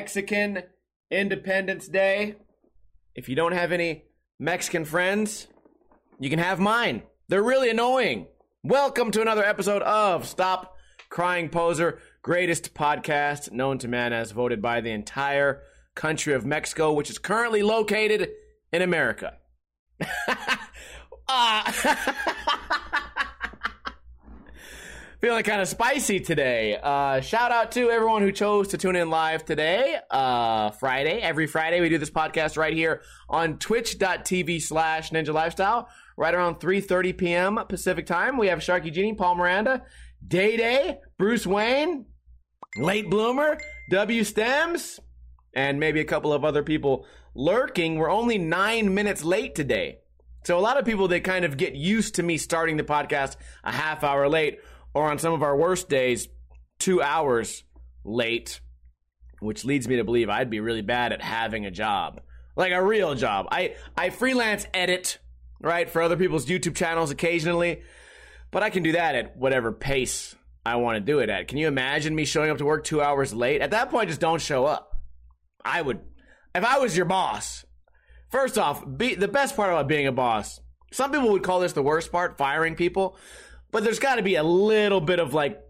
Mexican Independence Day. If you don't have any Mexican friends, you can have mine. They're really annoying. Welcome to another episode of Stop Crying Poser, greatest podcast known to man as voted by the entire country of Mexico, which is currently located in America. Ah. Feeling kind of spicy today. Uh, shout out to everyone who chose to tune in live today, uh, Friday. Every Friday, we do this podcast right here on twitch.tv slash ninja lifestyle, right around 3.30 p.m. Pacific time. We have Sharky Genie, Paul Miranda, Day Day, Bruce Wayne, Late Bloomer, W Stems, and maybe a couple of other people lurking. We're only nine minutes late today. So a lot of people, they kind of get used to me starting the podcast a half hour late or on some of our worst days, two hours late, which leads me to believe I'd be really bad at having a job, like a real job. I, I freelance edit, right, for other people's YouTube channels occasionally, but I can do that at whatever pace I want to do it at. Can you imagine me showing up to work two hours late? At that point, just don't show up. I would, if I was your boss, first off, be, the best part about being a boss, some people would call this the worst part, firing people. But there's got to be a little bit of like,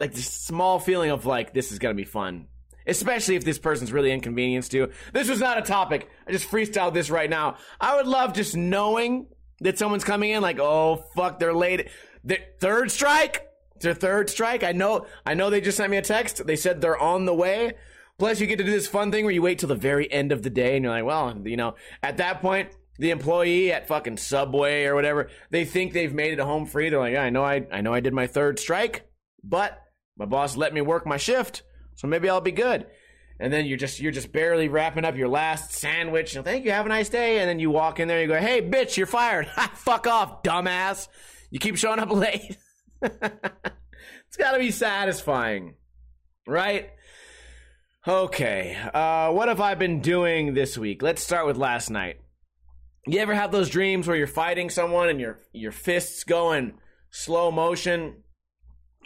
like this small feeling of like this is gonna be fun, especially if this person's really inconvenienced you. This was not a topic. I just freestyled this right now. I would love just knowing that someone's coming in like, oh fuck, they're late. The third strike. It's their third strike. I know. I know. They just sent me a text. They said they're on the way. Plus, you get to do this fun thing where you wait till the very end of the day, and you're like, well, you know, at that point, the employee at fucking Subway or whatever, they think they've made it a home free. They're like, yeah, I know I I know I did my third strike, but my boss let me work my shift, so maybe I'll be good. And then you're just you're just barely wrapping up your last sandwich. And thank you, have a nice day. And then you walk in there, and you go, hey, bitch, you're fired. Fuck off, dumbass. You keep showing up late. it's got to be satisfying, right? Okay, uh, what have I been doing this week? Let's start with last night. You ever have those dreams where you're fighting someone and your your fists go in slow motion?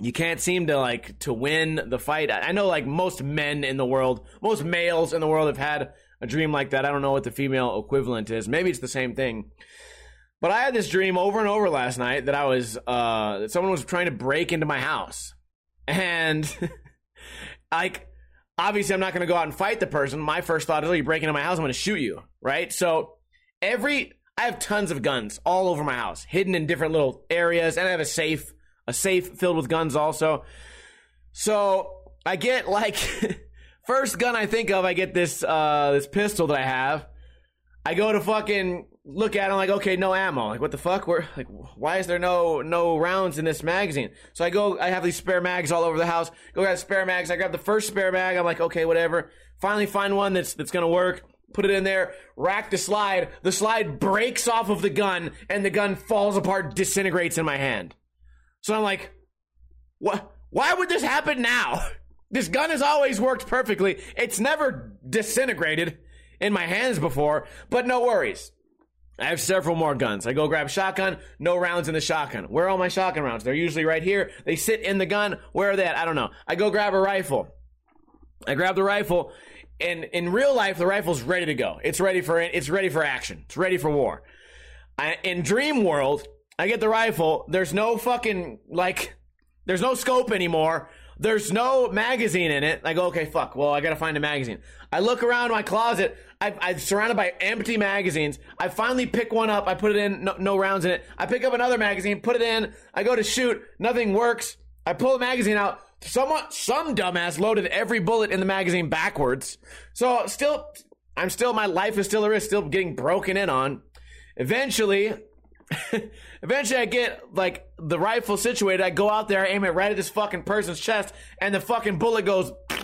You can't seem to like to win the fight. I know like most men in the world, most males in the world have had a dream like that. I don't know what the female equivalent is. Maybe it's the same thing. But I had this dream over and over last night that I was uh that someone was trying to break into my house. And like obviously I'm not going to go out and fight the person. My first thought is, "Oh, you break into my house, I'm going to shoot you." Right? So every I have tons of guns all over my house, hidden in different little areas, and I have a safe, a safe filled with guns also. So I get like first gun I think of, I get this uh this pistol that I have. I go to fucking look at it, I'm like, okay, no ammo. Like, what the fuck? Where, like, why is there no no rounds in this magazine? So I go, I have these spare mags all over the house. Go grab spare mags. I grab the first spare mag. I'm like, okay, whatever. Finally, find one that's that's gonna work. Put it in there. Rack the slide. The slide breaks off of the gun, and the gun falls apart, disintegrates in my hand. So I'm like, what? Why would this happen now? This gun has always worked perfectly. It's never disintegrated in my hands before, but no worries. I have several more guns. I go grab shotgun, no rounds in the shotgun. Where are all my shotgun rounds? They're usually right here. They sit in the gun. Where are they at? I don't know. I go grab a rifle. I grab the rifle, and in real life, the rifle's ready to go. It's ready for it's ready for action. It's ready for war. I, in Dream World, I get the rifle. There's no fucking like, there's no scope anymore. There's no magazine in it. I go, okay, fuck. Well, I gotta find a magazine. I look around my closet. I, I'm surrounded by empty magazines. I finally pick one up. I put it in. No, no rounds in it. I pick up another magazine. Put it in. I go to shoot. Nothing works. I pull the magazine out. Someone, some dumbass loaded every bullet in the magazine backwards. So still, I'm still, my life is still a risk. Still getting broken in on. Eventually, Eventually, I get like the rifle situated. I go out there, I aim it right at this fucking person's chest, and the fucking bullet goes.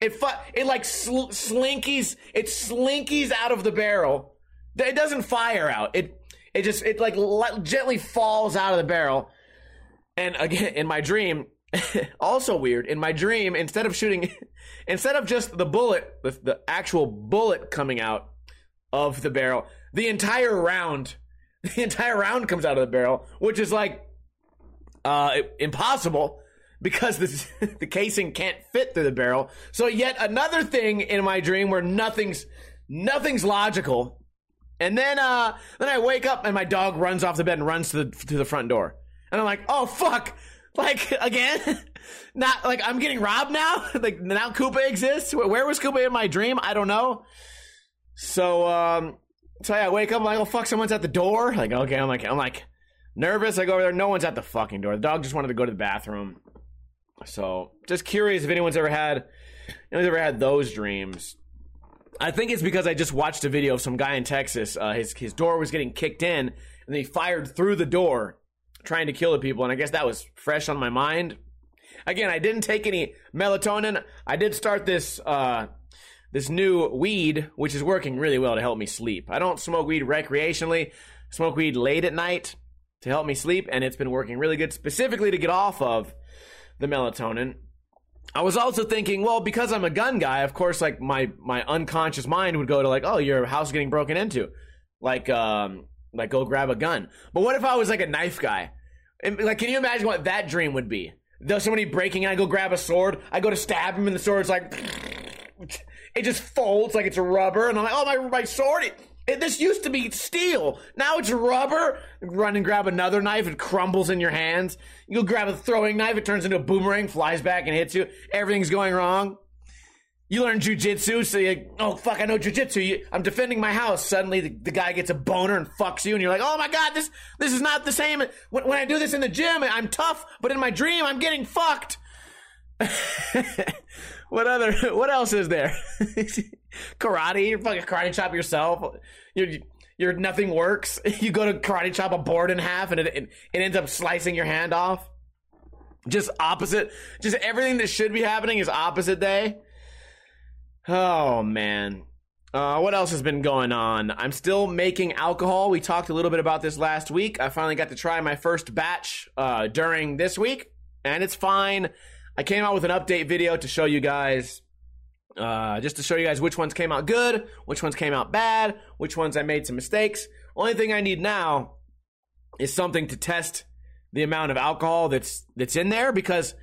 It fu- it like sl- slinkies. It slinkies out of the barrel. It doesn't fire out. It it just it like le- gently falls out of the barrel. And again, in my dream, also weird. In my dream, instead of shooting, instead of just the bullet, the, the actual bullet coming out of the barrel, the entire round the entire round comes out of the barrel, which is like Uh, impossible because this, the casing can't fit through the barrel. So yet another thing in my dream where nothing's nothing's logical. And then uh then I wake up and my dog runs off the bed and runs to the to the front door. And I'm like, "Oh fuck." Like again? Not like I'm getting robbed now? like now Koopa exists? Where was Koopa in my dream? I don't know. So um so yeah, I wake up I'm like, "Oh fuck, someone's at the door." Like, okay, I'm like I'm like nervous. I go over there, no one's at the fucking door. The dog just wanted to go to the bathroom. So, just curious if anyone's ever had anyone's ever had those dreams. I think it's because I just watched a video of some guy in Texas. Uh, his his door was getting kicked in, and he fired through the door, trying to kill the people. And I guess that was fresh on my mind. Again, I didn't take any melatonin. I did start this uh, this new weed, which is working really well to help me sleep. I don't smoke weed recreationally. I smoke weed late at night to help me sleep, and it's been working really good, specifically to get off of the melatonin. I was also thinking, well, because I'm a gun guy, of course, like my my unconscious mind would go to like, oh, your house is getting broken into, like um, like go grab a gun. But what if I was like a knife guy? And, like, can you imagine what that dream would be? There's somebody breaking in, I go grab a sword, I go to stab him, and the sword's like, it just folds like it's rubber, and I'm like, oh my my sword. It, it, this used to be steel. Now it's rubber. Run and grab another knife. It crumbles in your hands. You go grab a throwing knife. It turns into a boomerang, flies back and hits you. Everything's going wrong. You learn jujitsu, so you, oh fuck, I know jujitsu. I'm defending my house. Suddenly, the, the guy gets a boner and fucks you, and you're like, oh my god, this this is not the same. When, when I do this in the gym, I'm tough, but in my dream, I'm getting fucked. what other? What else is there? karate. you're fucking karate chop yourself. You're, you're nothing works. You go to karate chop a board in half, and it, it it ends up slicing your hand off. Just opposite. Just everything that should be happening is opposite day. Oh man. Uh, what else has been going on? I'm still making alcohol. We talked a little bit about this last week. I finally got to try my first batch uh, during this week, and it's fine. I came out with an update video to show you guys, uh, just to show you guys which ones came out good, which ones came out bad, which ones I made some mistakes. Only thing I need now is something to test the amount of alcohol that's that's in there because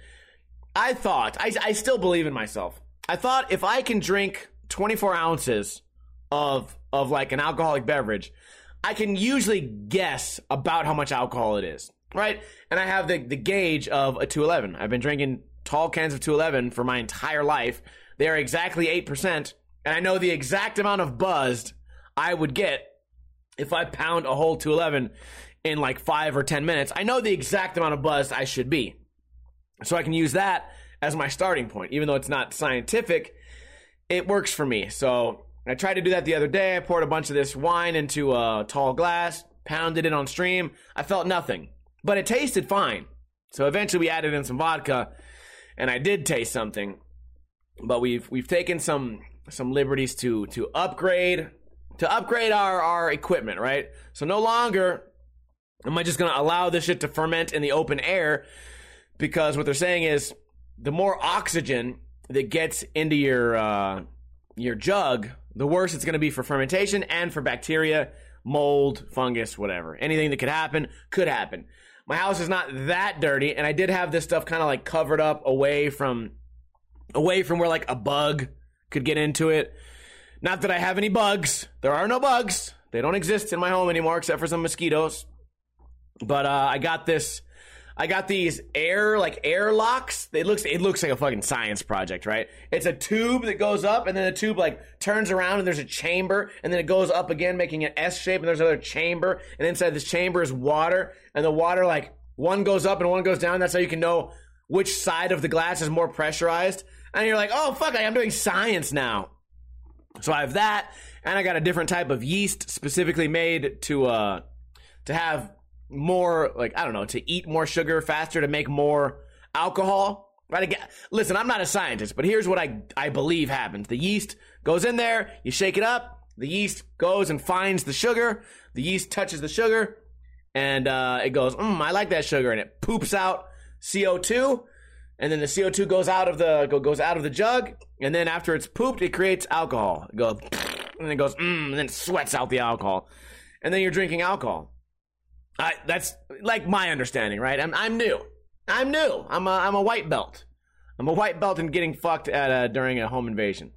I thought I, I still believe in myself. I thought if I can drink 24 ounces of of like an alcoholic beverage, I can usually guess about how much alcohol it is, right? And I have the the gauge of a 211. I've been drinking tall cans of 211 for my entire life. They are exactly 8%, and I know the exact amount of buzzed I would get if I pound a whole 211 in like 5 or 10 minutes. I know the exact amount of buzzed I should be. So I can use that as my starting point. Even though it's not scientific, it works for me. So I tried to do that the other day. I poured a bunch of this wine into a tall glass, pounded it on stream. I felt nothing, but it tasted fine. So eventually we added in some vodka, and I did taste something. But we've we've taken some some liberties to to upgrade to upgrade our our equipment, right? So no longer am I just gonna allow this shit to ferment in the open air because what they're saying is the more oxygen that gets into your uh, your jug, the worse it's going to be for fermentation and for bacteria, mold, fungus, whatever. Anything that could happen could happen. My house is not that dirty, and I did have this stuff kind of like covered up away from away from where like a bug could get into it. Not that I have any bugs. There are no bugs. They don't exist in my home anymore except for some mosquitoes. But uh, I got this I got these air like air locks. It looks it looks like a fucking science project, right? It's a tube that goes up, and then the tube like turns around, and there's a chamber, and then it goes up again, making an S shape, and there's another chamber, and inside this chamber is water, and the water like one goes up and one goes down. That's how you can know which side of the glass is more pressurized. And you're like, oh fuck, I'm doing science now. So I have that, and I got a different type of yeast specifically made to uh to have more like I don't know to eat more sugar faster to make more alcohol. Right? Again, listen, I'm not a scientist, but here's what I I believe happens: the yeast goes in there, you shake it up, the yeast goes and finds the sugar, the yeast touches the sugar, and uh, it goes, mm, I like that sugar, and it poops out CO2, and then the CO2 goes out of the go, goes out of the jug, and then after it's pooped, it creates alcohol. It goes, and then it goes, mm, and then it sweats out the alcohol, and then you're drinking alcohol. I, that's like my understanding, right? I'm, I'm new. I'm new. I'm a, I'm a white belt. I'm a white belt in getting fucked at a, during a home invasion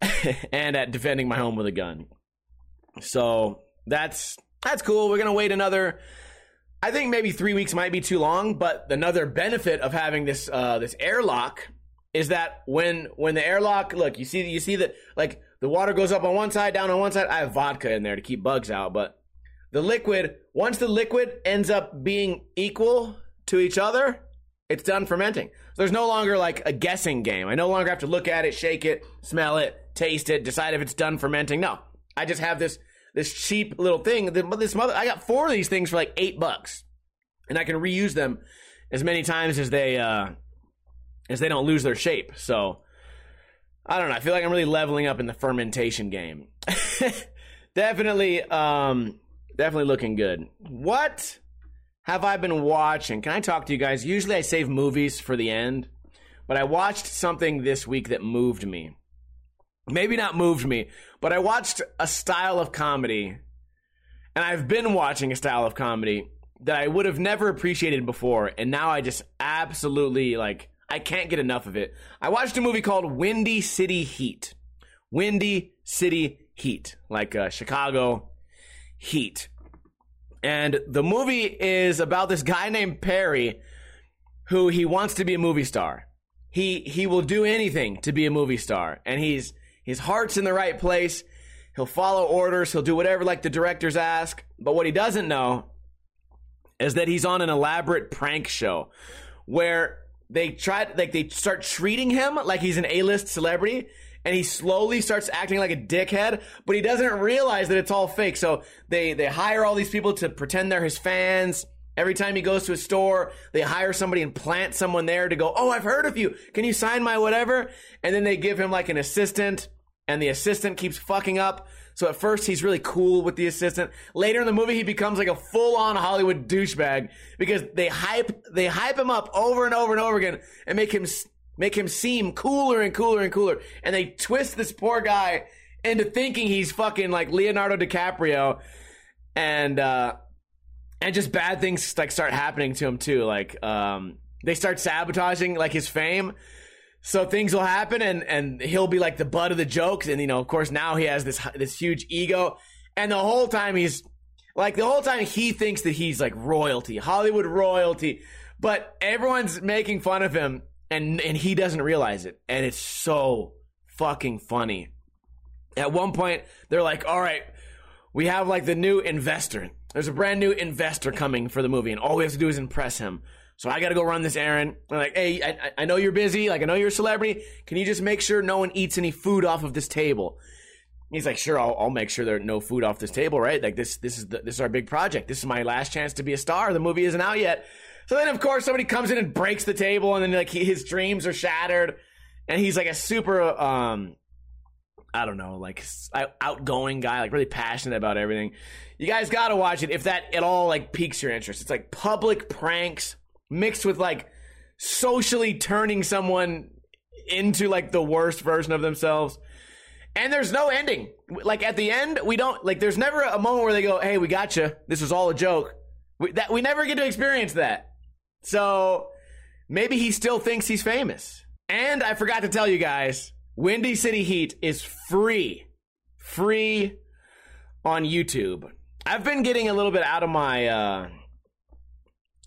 and at defending my home with a gun. So that's that's cool. We're gonna wait another. I think maybe three weeks might be too long, but another benefit of having this uh, this airlock is that when when the airlock look, you see you see that like the water goes up on one side, down on one side. I have vodka in there to keep bugs out, but the liquid once the liquid ends up being equal to each other, it's done fermenting. So there's no longer like a guessing game. I no longer have to look at it, shake it, smell it, taste it, decide if it's done fermenting. No, I just have this this cheap little thing. This mother, I got four of these things for like eight bucks, and I can reuse them as many times as they uh, as they don't lose their shape. So I don't know. I feel like I'm really leveling up in the fermentation game. definitely, um, definitely looking good. What have I been watching? Can I talk to you guys? Usually, I save movies for the end, but I watched something this week that moved me maybe not moved me, but I watched a style of comedy, and I've been watching a style of comedy that I would have never appreciated before, and now I just absolutely like I can't get enough of it. I watched a movie called Windy City Heat. Windy City Heat, like uh, Chicago Heat. And the movie is about this guy named Perry who he wants to be a movie star. He he will do anything to be a movie star and he's his heart's in the right place. He'll follow orders. He'll do whatever like the directors ask. But what he doesn't know is that he's on an elaborate prank show where they try like they start treating him like he's an A-list celebrity and he slowly starts acting like a dickhead, but he doesn't realize that it's all fake. So they they hire all these people to pretend they're his fans. Every time he goes to a store, they hire somebody and plant someone there to go, Oh, I've heard of you. Can you sign my whatever? And then they give him like an assistant and the assistant keeps fucking up. So at first he's really cool with the assistant. Later in the movie he becomes like a full-on Hollywood douchebag because they hype they hype him up over and over and over again and make him make him seem cooler and cooler and cooler. And they twist this poor guy into thinking he's fucking like Leonardo DiCaprio. And uh and just bad things like start happening to him too. Like um they start sabotaging like his fame. So things will happen and and he'll be like the butt of the jokes. And you know of course now he has this this huge ego. And the whole time he's like the whole time he thinks that he's like royalty hollywood royalty. But everyone's making fun of him and and he doesn't realize it and it's so fucking funny at one point they're like all right we have like the new investor there's a brand new investor coming for the movie and all we have to do is impress him so I got to go run this errand. I'm like, hey, I, I know you're busy. Like, I know you're a celebrity. Can you just make sure no one eats any food off of this table? He's like, sure, I'll, I'll make sure there's no food off this table, right? Like this, this is the, this is our big project. This is my last chance to be a star. The movie isn't out yet. So then, of course, somebody comes in and breaks the table, and then like his dreams are shattered, and he's like a super, um, I don't know, like outgoing guy, like really passionate about everything. You guys got to watch it if that at all like piques your interest. It's like public pranks mixed with like socially turning someone into like the worst version of themselves. And there's no ending. Like at the end, we don't like. There's never a moment where they go, "Hey, we got you. This was all a joke." We, that we never get to experience that. So maybe he still thinks he's famous. And I forgot to tell you guys, Windy City Heat is free, free on YouTube. I've been getting a little bit out of my uh,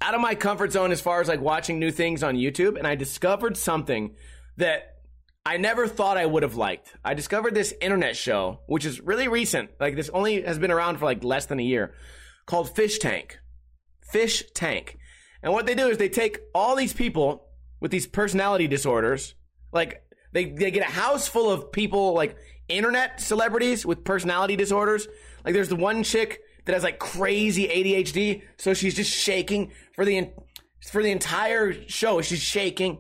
out of my comfort zone as far as like watching new things on YouTube, and I discovered something that I never thought I would have liked. I discovered this internet show, which is really recent. Like this only has been around for like less than a year, called Fish Tank. Fish Tank. And what they do is they take all these people with these personality disorders, like they, they get a house full of people like internet celebrities with personality disorders. Like there's the one chick that has like crazy ADHD, so she's just shaking for the for the entire show. She's shaking,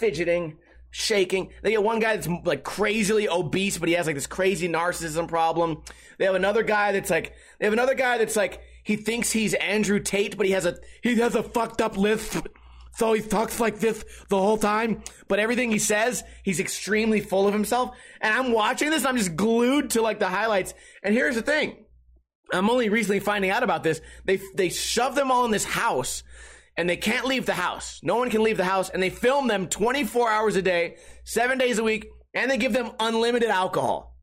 fidgeting, shaking. They get one guy that's like crazily obese, but he has like this crazy narcissism problem. They have another guy that's like they have another guy that's like he thinks he's Andrew Tate, but he has a he has a fucked up lisp. So he talks like this the whole time, but everything he says, he's extremely full of himself. And I'm watching this, I'm just glued to like the highlights. And here's the thing I'm only recently finding out about this. They they shove them all in this house and they can't leave the house. No one can leave the house and they film them 24 hours a day, 7 days a week and they give them unlimited alcohol.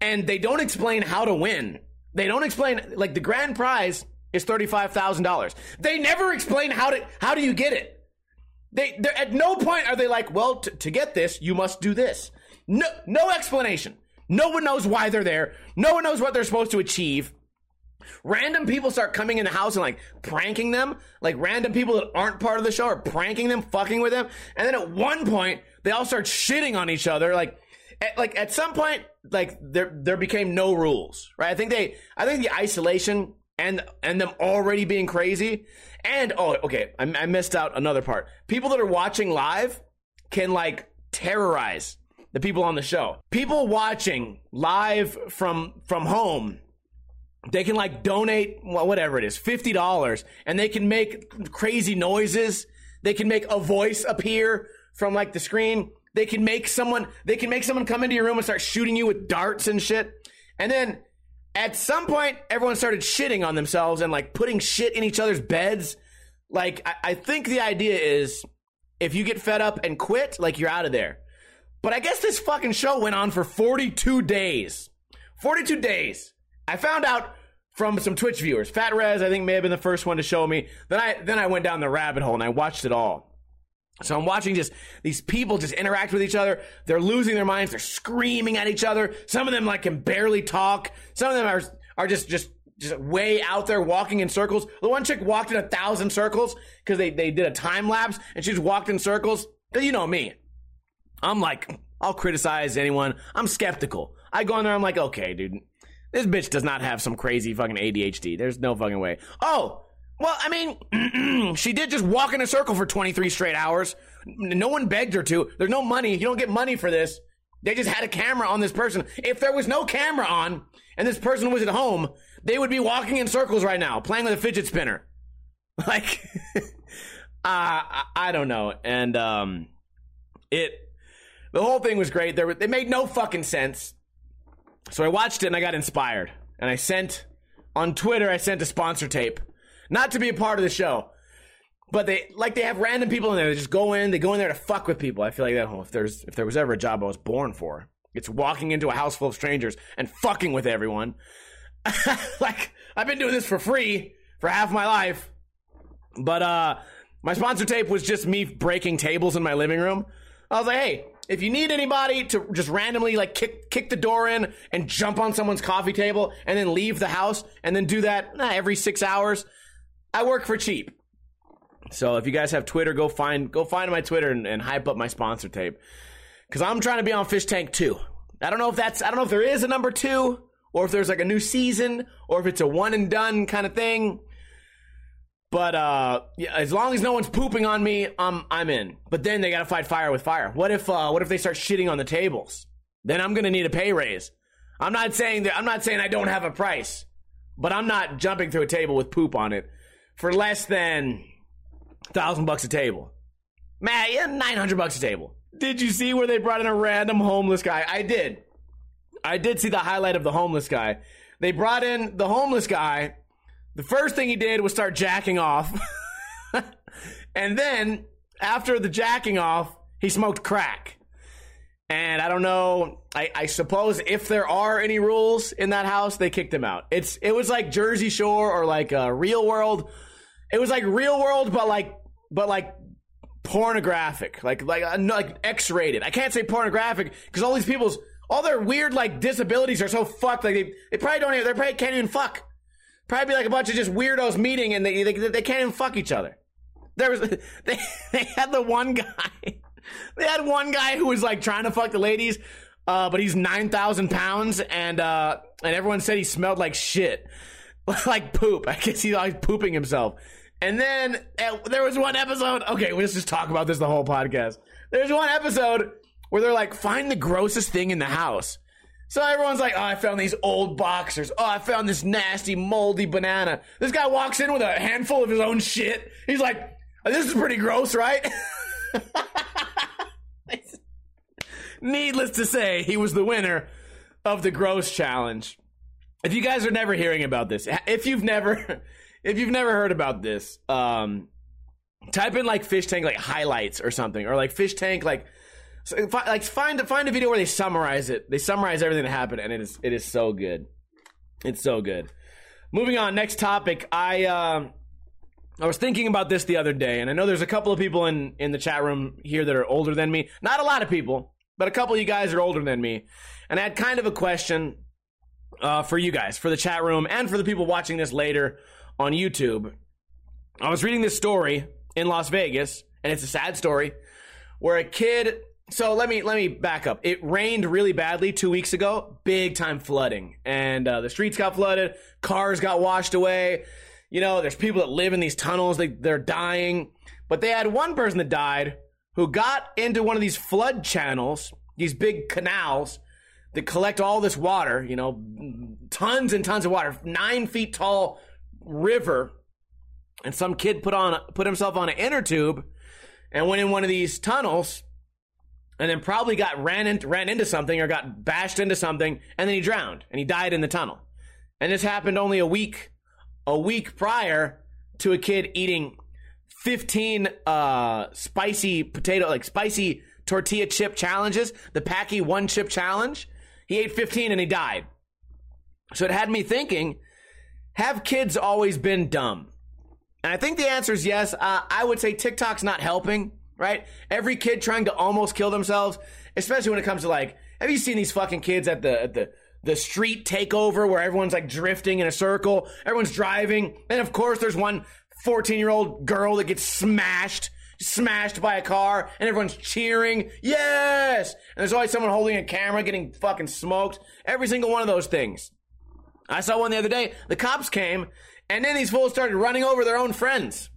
And they don't explain how to win. They don't explain like the grand prize is $35,000. They never explain how to how do you get it? They at no point are they like, "Well, t- to get this, you must do this." No no explanation. No one knows why they're there. No one knows what they're supposed to achieve. Random people start coming in the house and like pranking them. Like random people that aren't part of the show are pranking them, fucking with them. And then at one point, they all start shitting on each other. Like, at, like at some point, like there there became no rules, right? I think they, I think the isolation and and them already being crazy, and oh, okay, I, I missed out another part. People that are watching live can like terrorize the people on the show. People watching live from from home they can like donate well, whatever it is $50 and they can make crazy noises they can make a voice appear from like the screen they can make someone they can make someone come into your room and start shooting you with darts and shit and then at some point everyone started shitting on themselves and like putting shit in each other's beds like I, I think the idea is if you get fed up and quit like you're out of there but i guess this fucking show went on for 42 days 42 days I found out from some Twitch viewers. Fat Rez, I think, may have been the first one to show me. Then I then I went down the rabbit hole and I watched it all. So I'm watching just these people just interact with each other. They're losing their minds. They're screaming at each other. Some of them like can barely talk. Some of them are are just just just way out there walking in circles. The one chick walked in a thousand circles because they, they did a time lapse and she just walked in circles. Cause you know me. I'm like, I'll criticize anyone. I'm skeptical. I go in there, I'm like, okay, dude, this bitch does not have some crazy fucking ADHD. There's no fucking way. Oh, well, I mean, she did just walk in a circle for 23 straight hours. No one begged her to. There's no money. You don't get money for this. They just had a camera on this person. If there was no camera on and this person was at home, they would be walking in circles right now, playing with a fidget spinner. Like, uh, I, don't know. And, um, it, the whole thing was great. There, they made no fucking sense. So I watched it and I got inspired. And I sent on Twitter, I sent a sponsor tape. Not to be a part of the show. But they like they have random people in there. They just go in, they go in there to fuck with people. I feel like that oh, if there's if there was ever a job I was born for, it's walking into a house full of strangers and fucking with everyone. like I've been doing this for free for half my life. But uh my sponsor tape was just me breaking tables in my living room. I was like, hey, if you need anybody to just randomly like kick kick the door in and jump on someone's coffee table and then leave the house and then do that every six hours, I work for cheap. So if you guys have Twitter, go find go find my Twitter and, and hype up my sponsor tape because I'm trying to be on Fish Tank too. I don't know if that's I don't know if there is a number two or if there's like a new season or if it's a one and done kind of thing. But uh, yeah, as long as no one's pooping on me, I'm I'm in. But then they gotta fight fire with fire. What if uh, what if they start shitting on the tables? Then I'm gonna need a pay raise. I'm not saying that I'm not saying I don't have a price, but I'm not jumping through a table with poop on it for less than thousand bucks a table. Man, yeah, nine hundred bucks a table. Did you see where they brought in a random homeless guy? I did. I did see the highlight of the homeless guy. They brought in the homeless guy the first thing he did was start jacking off. and then, after the jacking off, he smoked crack. And I don't know. I, I, suppose if there are any rules in that house, they kicked him out. It's it was like Jersey Shore or like uh, Real World. It was like Real World, but like but like pornographic, like like uh, like X rated. I can't say pornographic because all these people's all their weird like disabilities are so fucked. Like they, they probably don't even they probably can't even fuck. Probably like a bunch of just weirdos meeting and they, they, they can't even fuck each other. There was, they, they had the one guy, they had one guy who was like trying to fuck the ladies, uh, but he's 9,000 pounds and, uh, and everyone said he smelled like shit. like poop. I guess he's always pooping himself. And then there was one episode. Okay, let's just talk about this the whole podcast. There's one episode where they're like, find the grossest thing in the house. So everyone's like, oh, I found these old boxers. Oh, I found this nasty, moldy banana. This guy walks in with a handful of his own shit. He's like, this is pretty gross, right? Needless to say, he was the winner of the gross challenge. If you guys are never hearing about this, if you've never, if you've never heard about this, um, type in like fish tank like highlights or something, or like fish tank like, like find find a video where they summarize it. They summarize everything that happened, and it is it is so good. It's so good. Moving on, next topic. I um, I was thinking about this the other day, and I know there's a couple of people in in the chat room here that are older than me. Not a lot of people, but a couple of you guys are older than me, and I had kind of a question uh, for you guys, for the chat room, and for the people watching this later on YouTube. I was reading this story in Las Vegas, and it's a sad story where a kid. So let me let me back up. It rained really badly two weeks ago, big time flooding, and uh, the streets got flooded, cars got washed away. You know, there's people that live in these tunnels; they they're dying. But they had one person that died who got into one of these flood channels, these big canals, that collect all this water, you know, tons and tons of water, nine feet tall river. And some kid put on put himself on an inner tube and went in one of these tunnels and then probably got ran into ran into something or got bashed into something and then he drowned and he died in the tunnel. And this happened only a week a week prior to a kid eating 15 uh, spicy potato like spicy tortilla chip challenges, the Paqui one chip challenge. He ate 15 and he died. So it had me thinking have kids always been dumb? And I think the answer is yes. Uh, I would say TikTok's not helping, right? Every kid trying to almost kill themselves, especially when it comes to like, have you seen these fucking kids at the, at the, the street takeover where everyone's like drifting in a circle, everyone's driving, and of course there's one 14 year old girl that gets smashed smashed by a car and everyone's cheering. Yes! And there's always someone holding a camera getting fucking smoked. Every single one of those things. I saw one the other day. The cops came and then these fools started running over their own friends.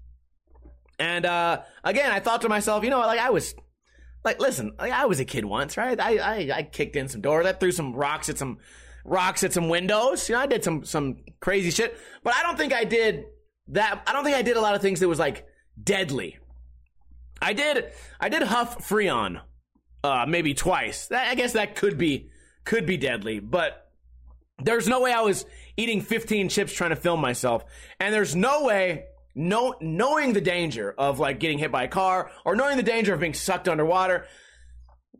And, uh, again, I thought to myself, you know, like I was, like, listen, like, I was a kid once, right? I, I, I kicked in some doors. I threw some rocks at some, rocks at some windows. You know, I did some, some crazy shit, but I don't think I did that. I don't think I did a lot of things that was like deadly, I did I did huff Freon uh, maybe twice. That, I guess that could be could be deadly, but there's no way I was eating 15 chips trying to film myself, and there's no way no knowing the danger of like getting hit by a car or knowing the danger of being sucked underwater.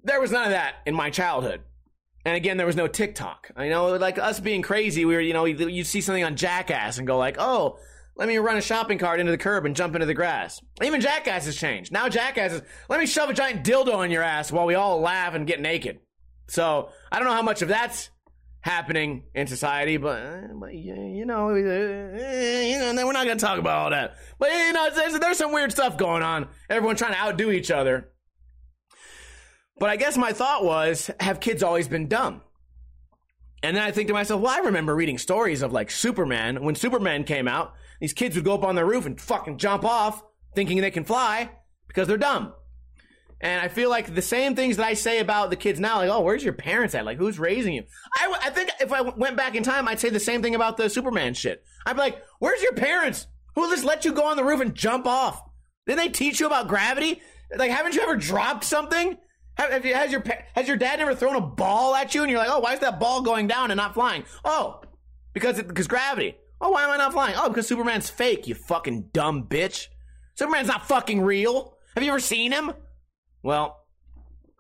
There was none of that in my childhood. And again, there was no TikTok. I know, like us being crazy, we were, you know, you see something on Jackass and go like, oh, let me run a shopping cart into the curb and jump into the grass. Even Jackass has changed. Now Jackass is, let me shove a giant dildo in your ass while we all laugh and get naked. So I don't know how much of that's happening in society, but, but you know, uh, you know, we're not going to talk about all that. But you know, there's, there's some weird stuff going on. Everyone trying to outdo each other. But I guess my thought was, have kids always been dumb? And then I think to myself, well, I remember reading stories of like Superman. When Superman came out, these kids would go up on their roof and fucking jump off thinking they can fly because they're dumb. And I feel like the same things that I say about the kids now, like, oh, where's your parents at? Like, who's raising you? I, I think if I went back in time, I'd say the same thing about the Superman shit. I'd be like, where's your parents? Who just let you go on the roof and jump off? Didn't they teach you about gravity? Like, haven't you ever dropped something? Have, you, has your has your dad never thrown a ball at you and you're like, oh, why is that ball going down and not flying? Oh, because because gravity. Oh, why am I not flying? Oh, because Superman's fake, you fucking dumb bitch. Superman's not fucking real. Have you ever seen him? Well,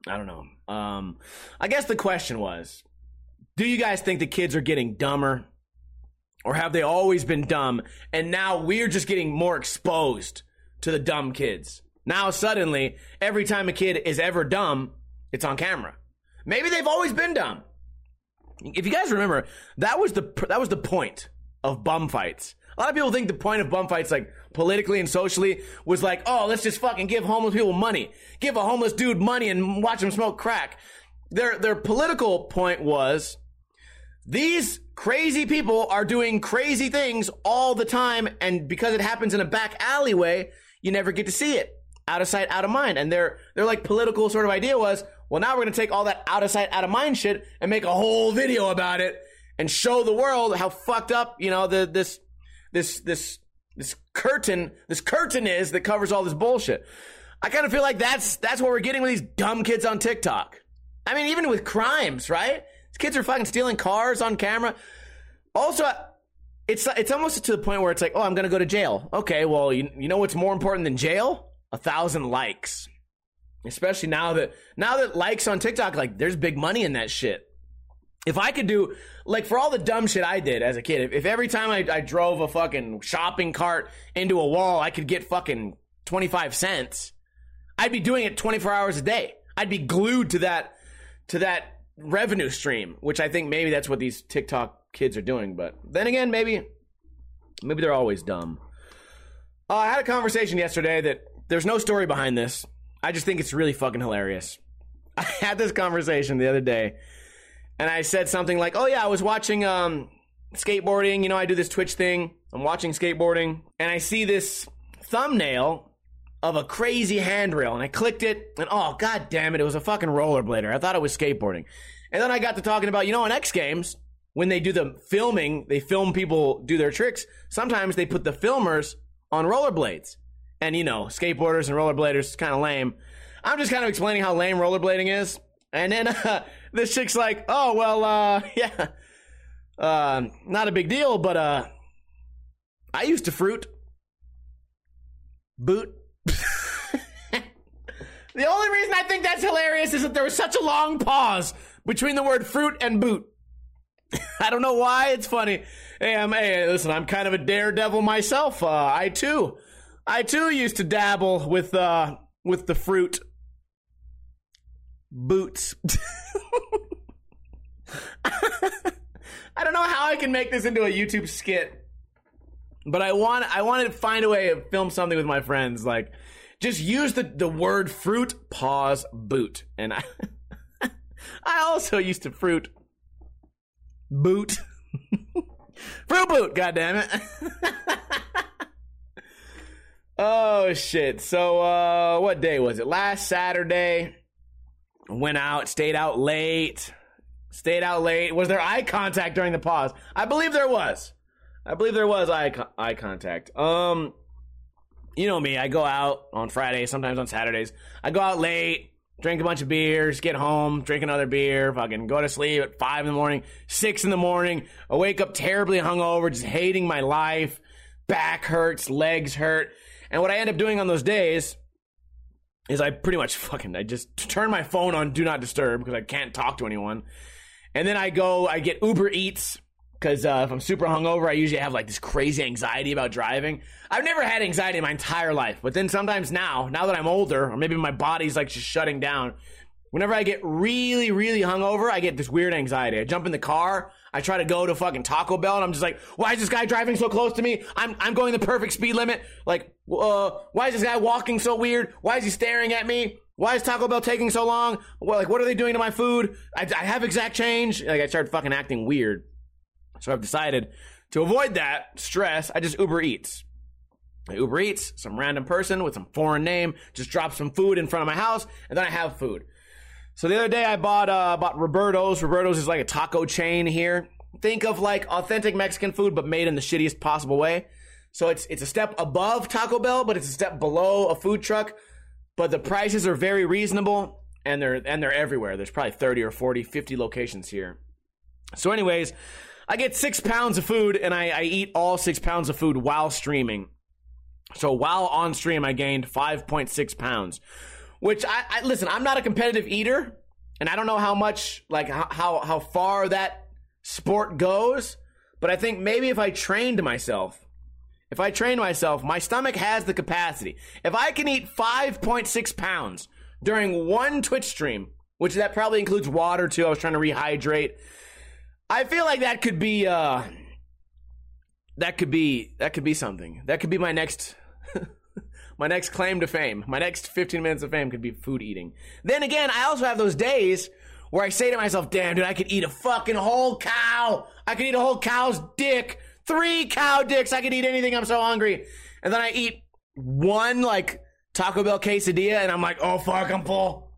I don't know. Um, I guess the question was, do you guys think the kids are getting dumber? Or have they always been dumb and now we're just getting more exposed to the dumb kids? Now suddenly, every time a kid is ever dumb, it's on camera. Maybe they've always been dumb. If you guys remember, that was the that was the point of bum fights. A lot of people think the point of bum fights, like politically and socially, was like, oh, let's just fucking give homeless people money. Give a homeless dude money and watch him smoke crack. Their, their political point was, these crazy people are doing crazy things all the time, and because it happens in a back alleyway, you never get to see it. Out of sight, out of mind. And their, their like political sort of idea was, well, now we're gonna take all that out of sight, out of mind shit and make a whole video about it and show the world how fucked up, you know, the this this this this curtain, this curtain is that covers all this bullshit. I kind of feel like that's that's what we're getting with these dumb kids on TikTok. I mean, even with crimes, right? These kids are fucking stealing cars on camera. Also, it's it's almost to the point where it's like, oh, I'm gonna go to jail. Okay, well, you you know what's more important than jail? A thousand likes. Especially now that now that likes on TikTok, like there's big money in that shit. If I could do like for all the dumb shit I did as a kid, if, if every time I, I drove a fucking shopping cart into a wall, I could get fucking twenty five cents, I'd be doing it twenty four hours a day. I'd be glued to that to that revenue stream, which I think maybe that's what these TikTok kids are doing. But then again, maybe maybe they're always dumb. Uh, I had a conversation yesterday that there's no story behind this. I just think it's really fucking hilarious. I had this conversation the other day, and I said something like, "Oh yeah, I was watching um, skateboarding. You know, I do this Twitch thing. I'm watching skateboarding, and I see this thumbnail." Of a crazy handrail, and I clicked it, and oh god damn it, it was a fucking rollerblader. I thought it was skateboarding, and then I got to talking about, you know, in X Games, when they do the filming, they film people do their tricks. Sometimes they put the filmers on rollerblades. And you know, skateboarders and rollerbladers is kind of lame. I'm just kind of explaining how lame rollerblading is. And then uh, this chick's like, "Oh well, uh, yeah, uh, not a big deal, but uh, I used to fruit boot." the only reason I think that's hilarious is that there was such a long pause between the word fruit and boot. I don't know why it's funny. Hey, I'm, hey, listen, I'm kind of a daredevil myself. Uh, I too, I too used to dabble with uh, with the fruit boots. I don't know how I can make this into a YouTube skit, but I want I want to find a way to film something with my friends. Like, just use the the word fruit pause boot, and I I also used to fruit boot. Fruit boot, God damn it! oh shit. So uh what day was it? Last Saturday. Went out, stayed out late. Stayed out late. Was there eye contact during the pause? I believe there was. I believe there was eye co- eye contact. Um you know me, I go out on Fridays, sometimes on Saturdays. I go out late, drink a bunch of beers, get home, drink another beer, fucking go to sleep at five in the morning, six in the morning. I wake up terribly hungover, just hating my life. Back hurts, legs hurt. And what I end up doing on those days is I pretty much fucking, I just turn my phone on do not disturb because I can't talk to anyone. And then I go, I get Uber Eats because uh, if I'm super hungover, I usually have like this crazy anxiety about driving. I've never had anxiety in my entire life, but then sometimes now, now that I'm older, or maybe my body's like just shutting down, whenever I get really, really hungover, I get this weird anxiety. I jump in the car, I try to go to fucking Taco Bell, and I'm just like, why is this guy driving so close to me? I'm I'm going the perfect speed limit. Like, uh, why is this guy walking so weird? Why is he staring at me? Why is Taco Bell taking so long? Well, like, what are they doing to my food? I, I have exact change. Like, I start fucking acting weird. So I've decided to avoid that stress. I just Uber Eats. Uber Eats, some random person with some foreign name just drops some food in front of my house, and then I have food. So the other day I bought uh, bought Roberto's. Roberto's is like a taco chain here. Think of like authentic Mexican food, but made in the shittiest possible way. So it's it's a step above Taco Bell, but it's a step below a food truck. But the prices are very reasonable, and they're and they're everywhere. There's probably 30 or 40, 50 locations here. So, anyways, I get six pounds of food and I, I eat all six pounds of food while streaming. So while on stream, I gained 5.6 pounds, which I, I listen. I'm not a competitive eater, and I don't know how much like how how far that sport goes. But I think maybe if I trained myself, if I trained myself, my stomach has the capacity. If I can eat 5.6 pounds during one Twitch stream, which that probably includes water too. I was trying to rehydrate. I feel like that could be uh that could be that could be something. That could be my next my next claim to fame. My next 15 minutes of fame could be food eating. Then again, I also have those days where I say to myself, "Damn, dude, I could eat a fucking whole cow. I could eat a whole cow's dick. Three cow dicks. I could eat anything. I'm so hungry." And then I eat one like Taco Bell quesadilla and I'm like, "Oh fuck, I'm full.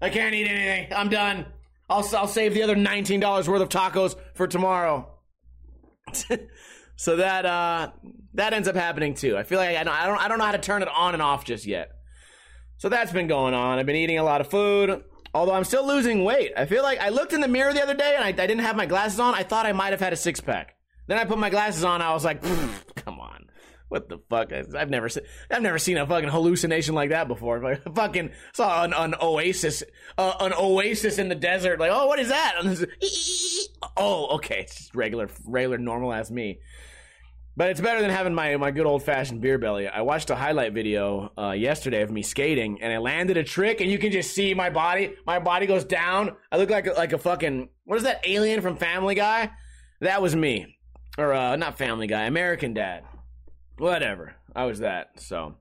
I can't eat anything. I'm done." I'll, I'll save the other $19 worth of tacos for tomorrow. so that uh, that ends up happening too. I feel like I don't, I don't I don't know how to turn it on and off just yet. So that's been going on. I've been eating a lot of food, although I'm still losing weight. I feel like I looked in the mirror the other day and I, I didn't have my glasses on. I thought I might have had a six pack. Then I put my glasses on. I was like, come on. What the fuck? I've never seen I've never seen a fucking hallucination like that before. I fucking saw an, an oasis, uh, an oasis in the desert. Like, oh, what is that? oh, okay, it's just regular, regular, normal ass me. But it's better than having my, my good old fashioned beer belly. I watched a highlight video uh, yesterday of me skating, and I landed a trick, and you can just see my body. My body goes down. I look like like a fucking what is that alien from Family Guy? That was me, or uh, not Family Guy, American Dad whatever. I was that. So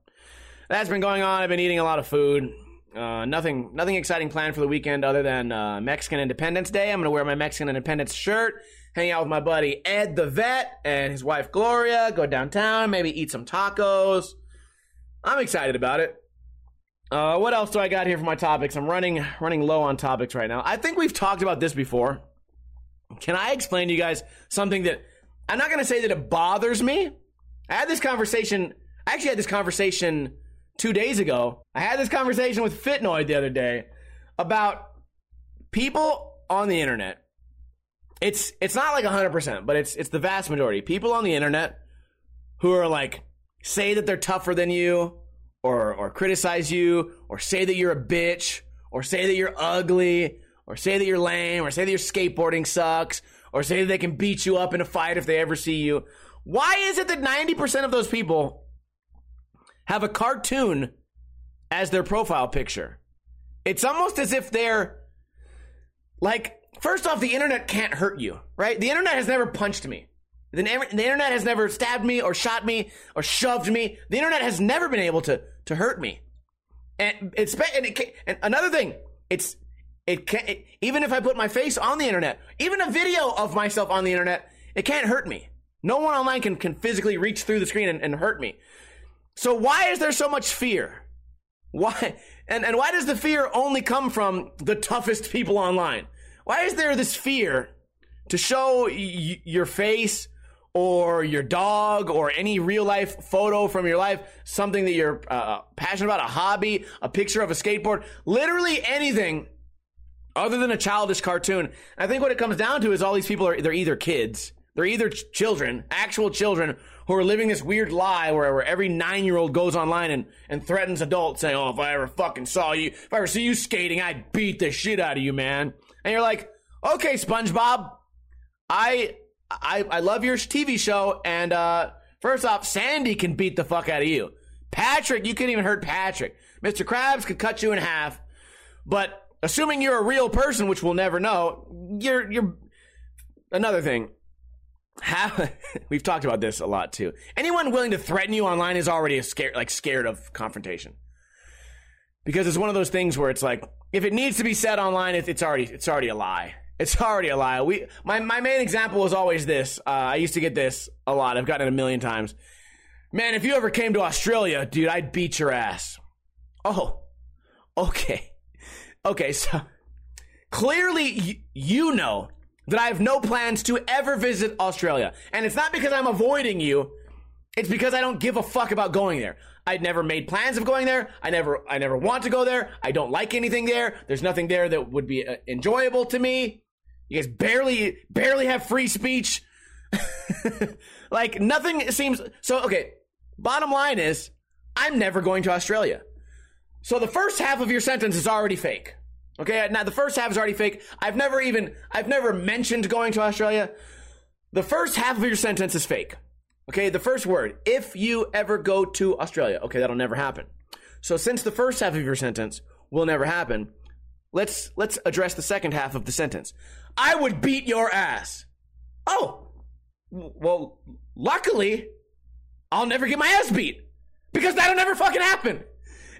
that's been going on. I've been eating a lot of food. Uh, nothing, nothing exciting planned for the weekend other than uh, Mexican Independence Day. I'm gonna wear my Mexican Independence shirt, hang out with my buddy Ed the vet and his wife Gloria. Go downtown, maybe eat some tacos. I'm excited about it. Uh, what else do I got here for my topics? I'm running running low on topics right now. I think we've talked about this before. Can I explain to you guys something that I'm not gonna say that it bothers me I had this conversation. I actually had this conversation two days ago. I had this conversation with Fitnoid the other day about people on the internet. It's it's not like 100%, but it's it's the vast majority. People on the internet who are like say that they're tougher than you or or criticize you or say that you're a bitch or say that you're ugly or say that you're lame or say that your skateboarding sucks or say that they can beat you up in a fight if they ever see you why is it that 90% of those people have a cartoon as their profile picture? It's almost as if they're like, first off, the internet can't hurt you, right? The internet has never punched me. The, the internet has never stabbed me or shot me or shoved me. The internet has never been able to, to hurt me. And it's, and, it, can, and another thing, it's, it can't, it, even if I put my face on the internet, even a video of myself on the internet, it can't hurt me. No one online can, can physically reach through the screen and, and hurt me. So why is there so much fear? Why? And, and why does the fear only come from the toughest people online? Why is there this fear to show y- your face or your dog or any real life photo from your life, something that you're uh, passionate about, a hobby, a picture of a skateboard, literally anything other than a childish cartoon? I think what it comes down to is all these people are, they're either kids they're either ch- children, actual children, who are living this weird lie where, where every nine year old goes online and, and threatens adults saying, Oh, if I ever fucking saw you, if I ever see you skating, I'd beat the shit out of you, man. And you're like, Okay, SpongeBob, I, I, I love your TV show. And, uh, first off, Sandy can beat the fuck out of you. Patrick, you couldn't even hurt Patrick. Mr. Krabs could cut you in half. But assuming you're a real person, which we'll never know, you're, you're, another thing how we've talked about this a lot too. Anyone willing to threaten you online is already scared, like scared of confrontation, because it's one of those things where it's like if it needs to be said online, it, it's already it's already a lie. It's already a lie. We my my main example is always this. Uh, I used to get this a lot. I've gotten it a million times. Man, if you ever came to Australia, dude, I'd beat your ass. Oh, okay, okay. So clearly, you know that I have no plans to ever visit Australia. And it's not because I'm avoiding you. It's because I don't give a fuck about going there. I'd never made plans of going there. I never, I never want to go there. I don't like anything there. There's nothing there that would be uh, enjoyable to me. You guys barely, barely have free speech. like nothing seems so. Okay. Bottom line is, I'm never going to Australia. So the first half of your sentence is already fake. Okay, now the first half is already fake. I've never even, I've never mentioned going to Australia. The first half of your sentence is fake. Okay, the first word, if you ever go to Australia. Okay, that'll never happen. So since the first half of your sentence will never happen, let's let's address the second half of the sentence. I would beat your ass. Oh, well, luckily, I'll never get my ass beat because that'll never fucking happen.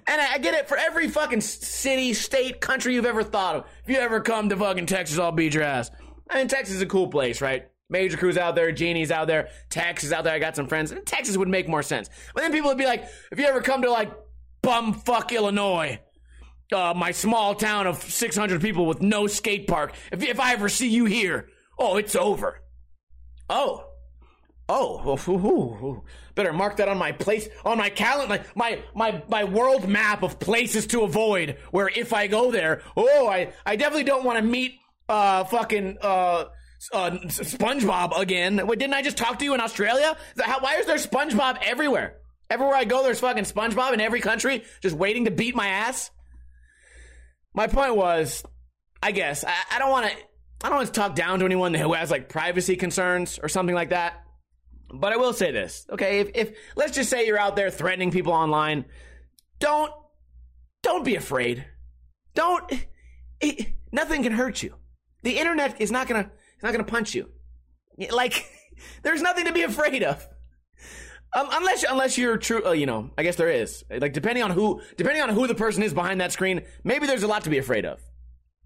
And I, get it for every fucking city, state, country you've ever thought of. If you ever come to fucking Texas, I'll beat your ass. I mean, Texas is a cool place, right? Major Crew's out there, Genie's out there, Texas out there. I got some friends. Texas would make more sense. But then people would be like, if you ever come to like bumfuck Illinois, uh, my small town of 600 people with no skate park, if, if I ever see you here, oh, it's over. Oh, Oh, ooh, ooh, ooh. better mark that on my place on my calendar, my my my world map of places to avoid. Where if I go there, oh, I I definitely don't want to meet uh fucking uh uh, SpongeBob again. Wait, didn't I just talk to you in Australia? How, why is there SpongeBob everywhere? Everywhere I go, there's fucking SpongeBob in every country, just waiting to beat my ass. My point was, I guess I, don't want to. I don't want to talk down to anyone who has like privacy concerns or something like that. But I will say this, okay? If, if let's just say you're out there threatening people online, don't don't be afraid. Don't. It, nothing can hurt you. The internet is not gonna it's not gonna punch you. Like there's nothing to be afraid of. Um, unless unless you're true, uh, you know, I guess there is. Like depending on who depending on who the person is behind that screen, maybe there's a lot to be afraid of.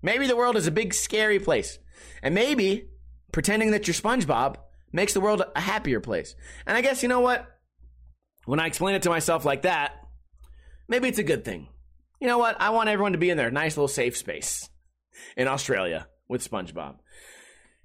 Maybe the world is a big scary place, and maybe pretending that you're SpongeBob makes the world a happier place. And I guess you know what? When I explain it to myself like that, maybe it's a good thing. You know what? I want everyone to be in their nice little safe space in Australia with SpongeBob.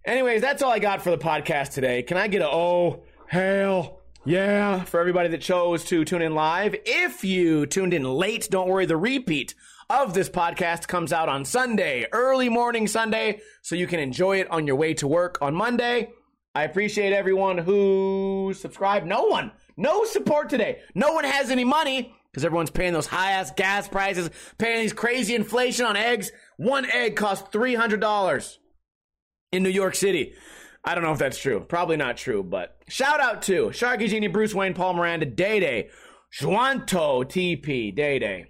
Anyways, that's all I got for the podcast today. Can I get a oh hell yeah for everybody that chose to tune in live? If you tuned in late, don't worry, the repeat of this podcast comes out on Sunday, early morning Sunday, so you can enjoy it on your way to work on Monday. I appreciate everyone who subscribed. No one, no support today. No one has any money because everyone's paying those high ass gas prices, paying these crazy inflation on eggs. One egg costs $300 in New York City. I don't know if that's true. Probably not true, but shout out to Sharky Genie, Bruce Wayne, Paul Miranda, Day Day, Juanto, TP, Day Day.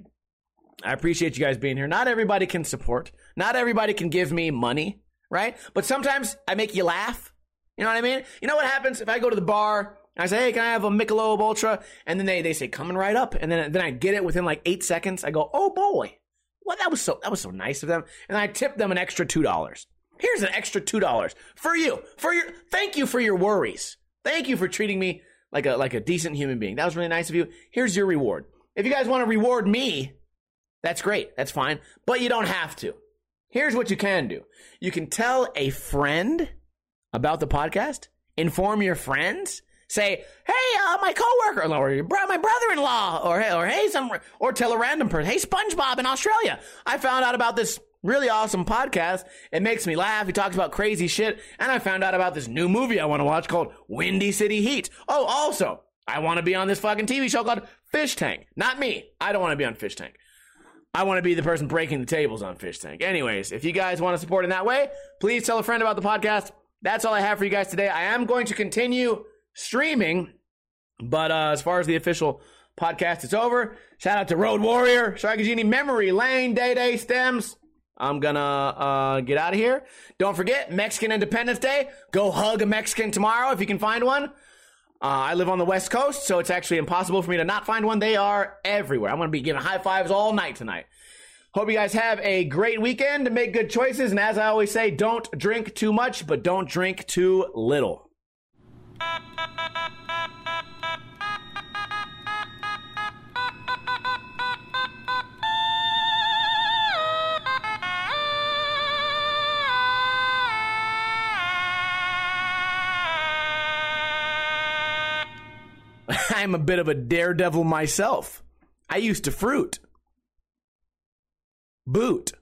I appreciate you guys being here. Not everybody can support. Not everybody can give me money, right? But sometimes I make you laugh. You know what I mean? You know what happens if I go to the bar I say, "Hey, can I have a Michelob Ultra?" And then they, they say, "Coming right up," and then then I get it within like eight seconds. I go, "Oh boy, well that was so that was so nice of them," and I tip them an extra two dollars. Here's an extra two dollars for you for your thank you for your worries. Thank you for treating me like a like a decent human being. That was really nice of you. Here's your reward. If you guys want to reward me, that's great. That's fine, but you don't have to. Here's what you can do. You can tell a friend about the podcast, inform your friends, say, "Hey, uh, my coworker, or my brother-in-law," or hey, or hey, some, or tell a random person, "Hey, SpongeBob in Australia, I found out about this really awesome podcast. It makes me laugh. He talks about crazy shit, and I found out about this new movie I want to watch called Windy City Heat. Oh, also, I want to be on this fucking TV show called Fish Tank. Not me. I don't want to be on Fish Tank. I want to be the person breaking the tables on Fish Tank. Anyways, if you guys want to support in that way, please tell a friend about the podcast that's all I have for you guys today. I am going to continue streaming, but uh, as far as the official podcast, it's over. Shout out to Road Warrior, Sharky Genie, Memory Lane, Day Day Stems. I'm gonna uh, get out of here. Don't forget Mexican Independence Day. Go hug a Mexican tomorrow if you can find one. Uh, I live on the West Coast, so it's actually impossible for me to not find one. They are everywhere. I'm gonna be giving high fives all night tonight. Hope you guys have a great weekend. Make good choices. And as I always say, don't drink too much, but don't drink too little. I'm a bit of a daredevil myself. I used to fruit boot.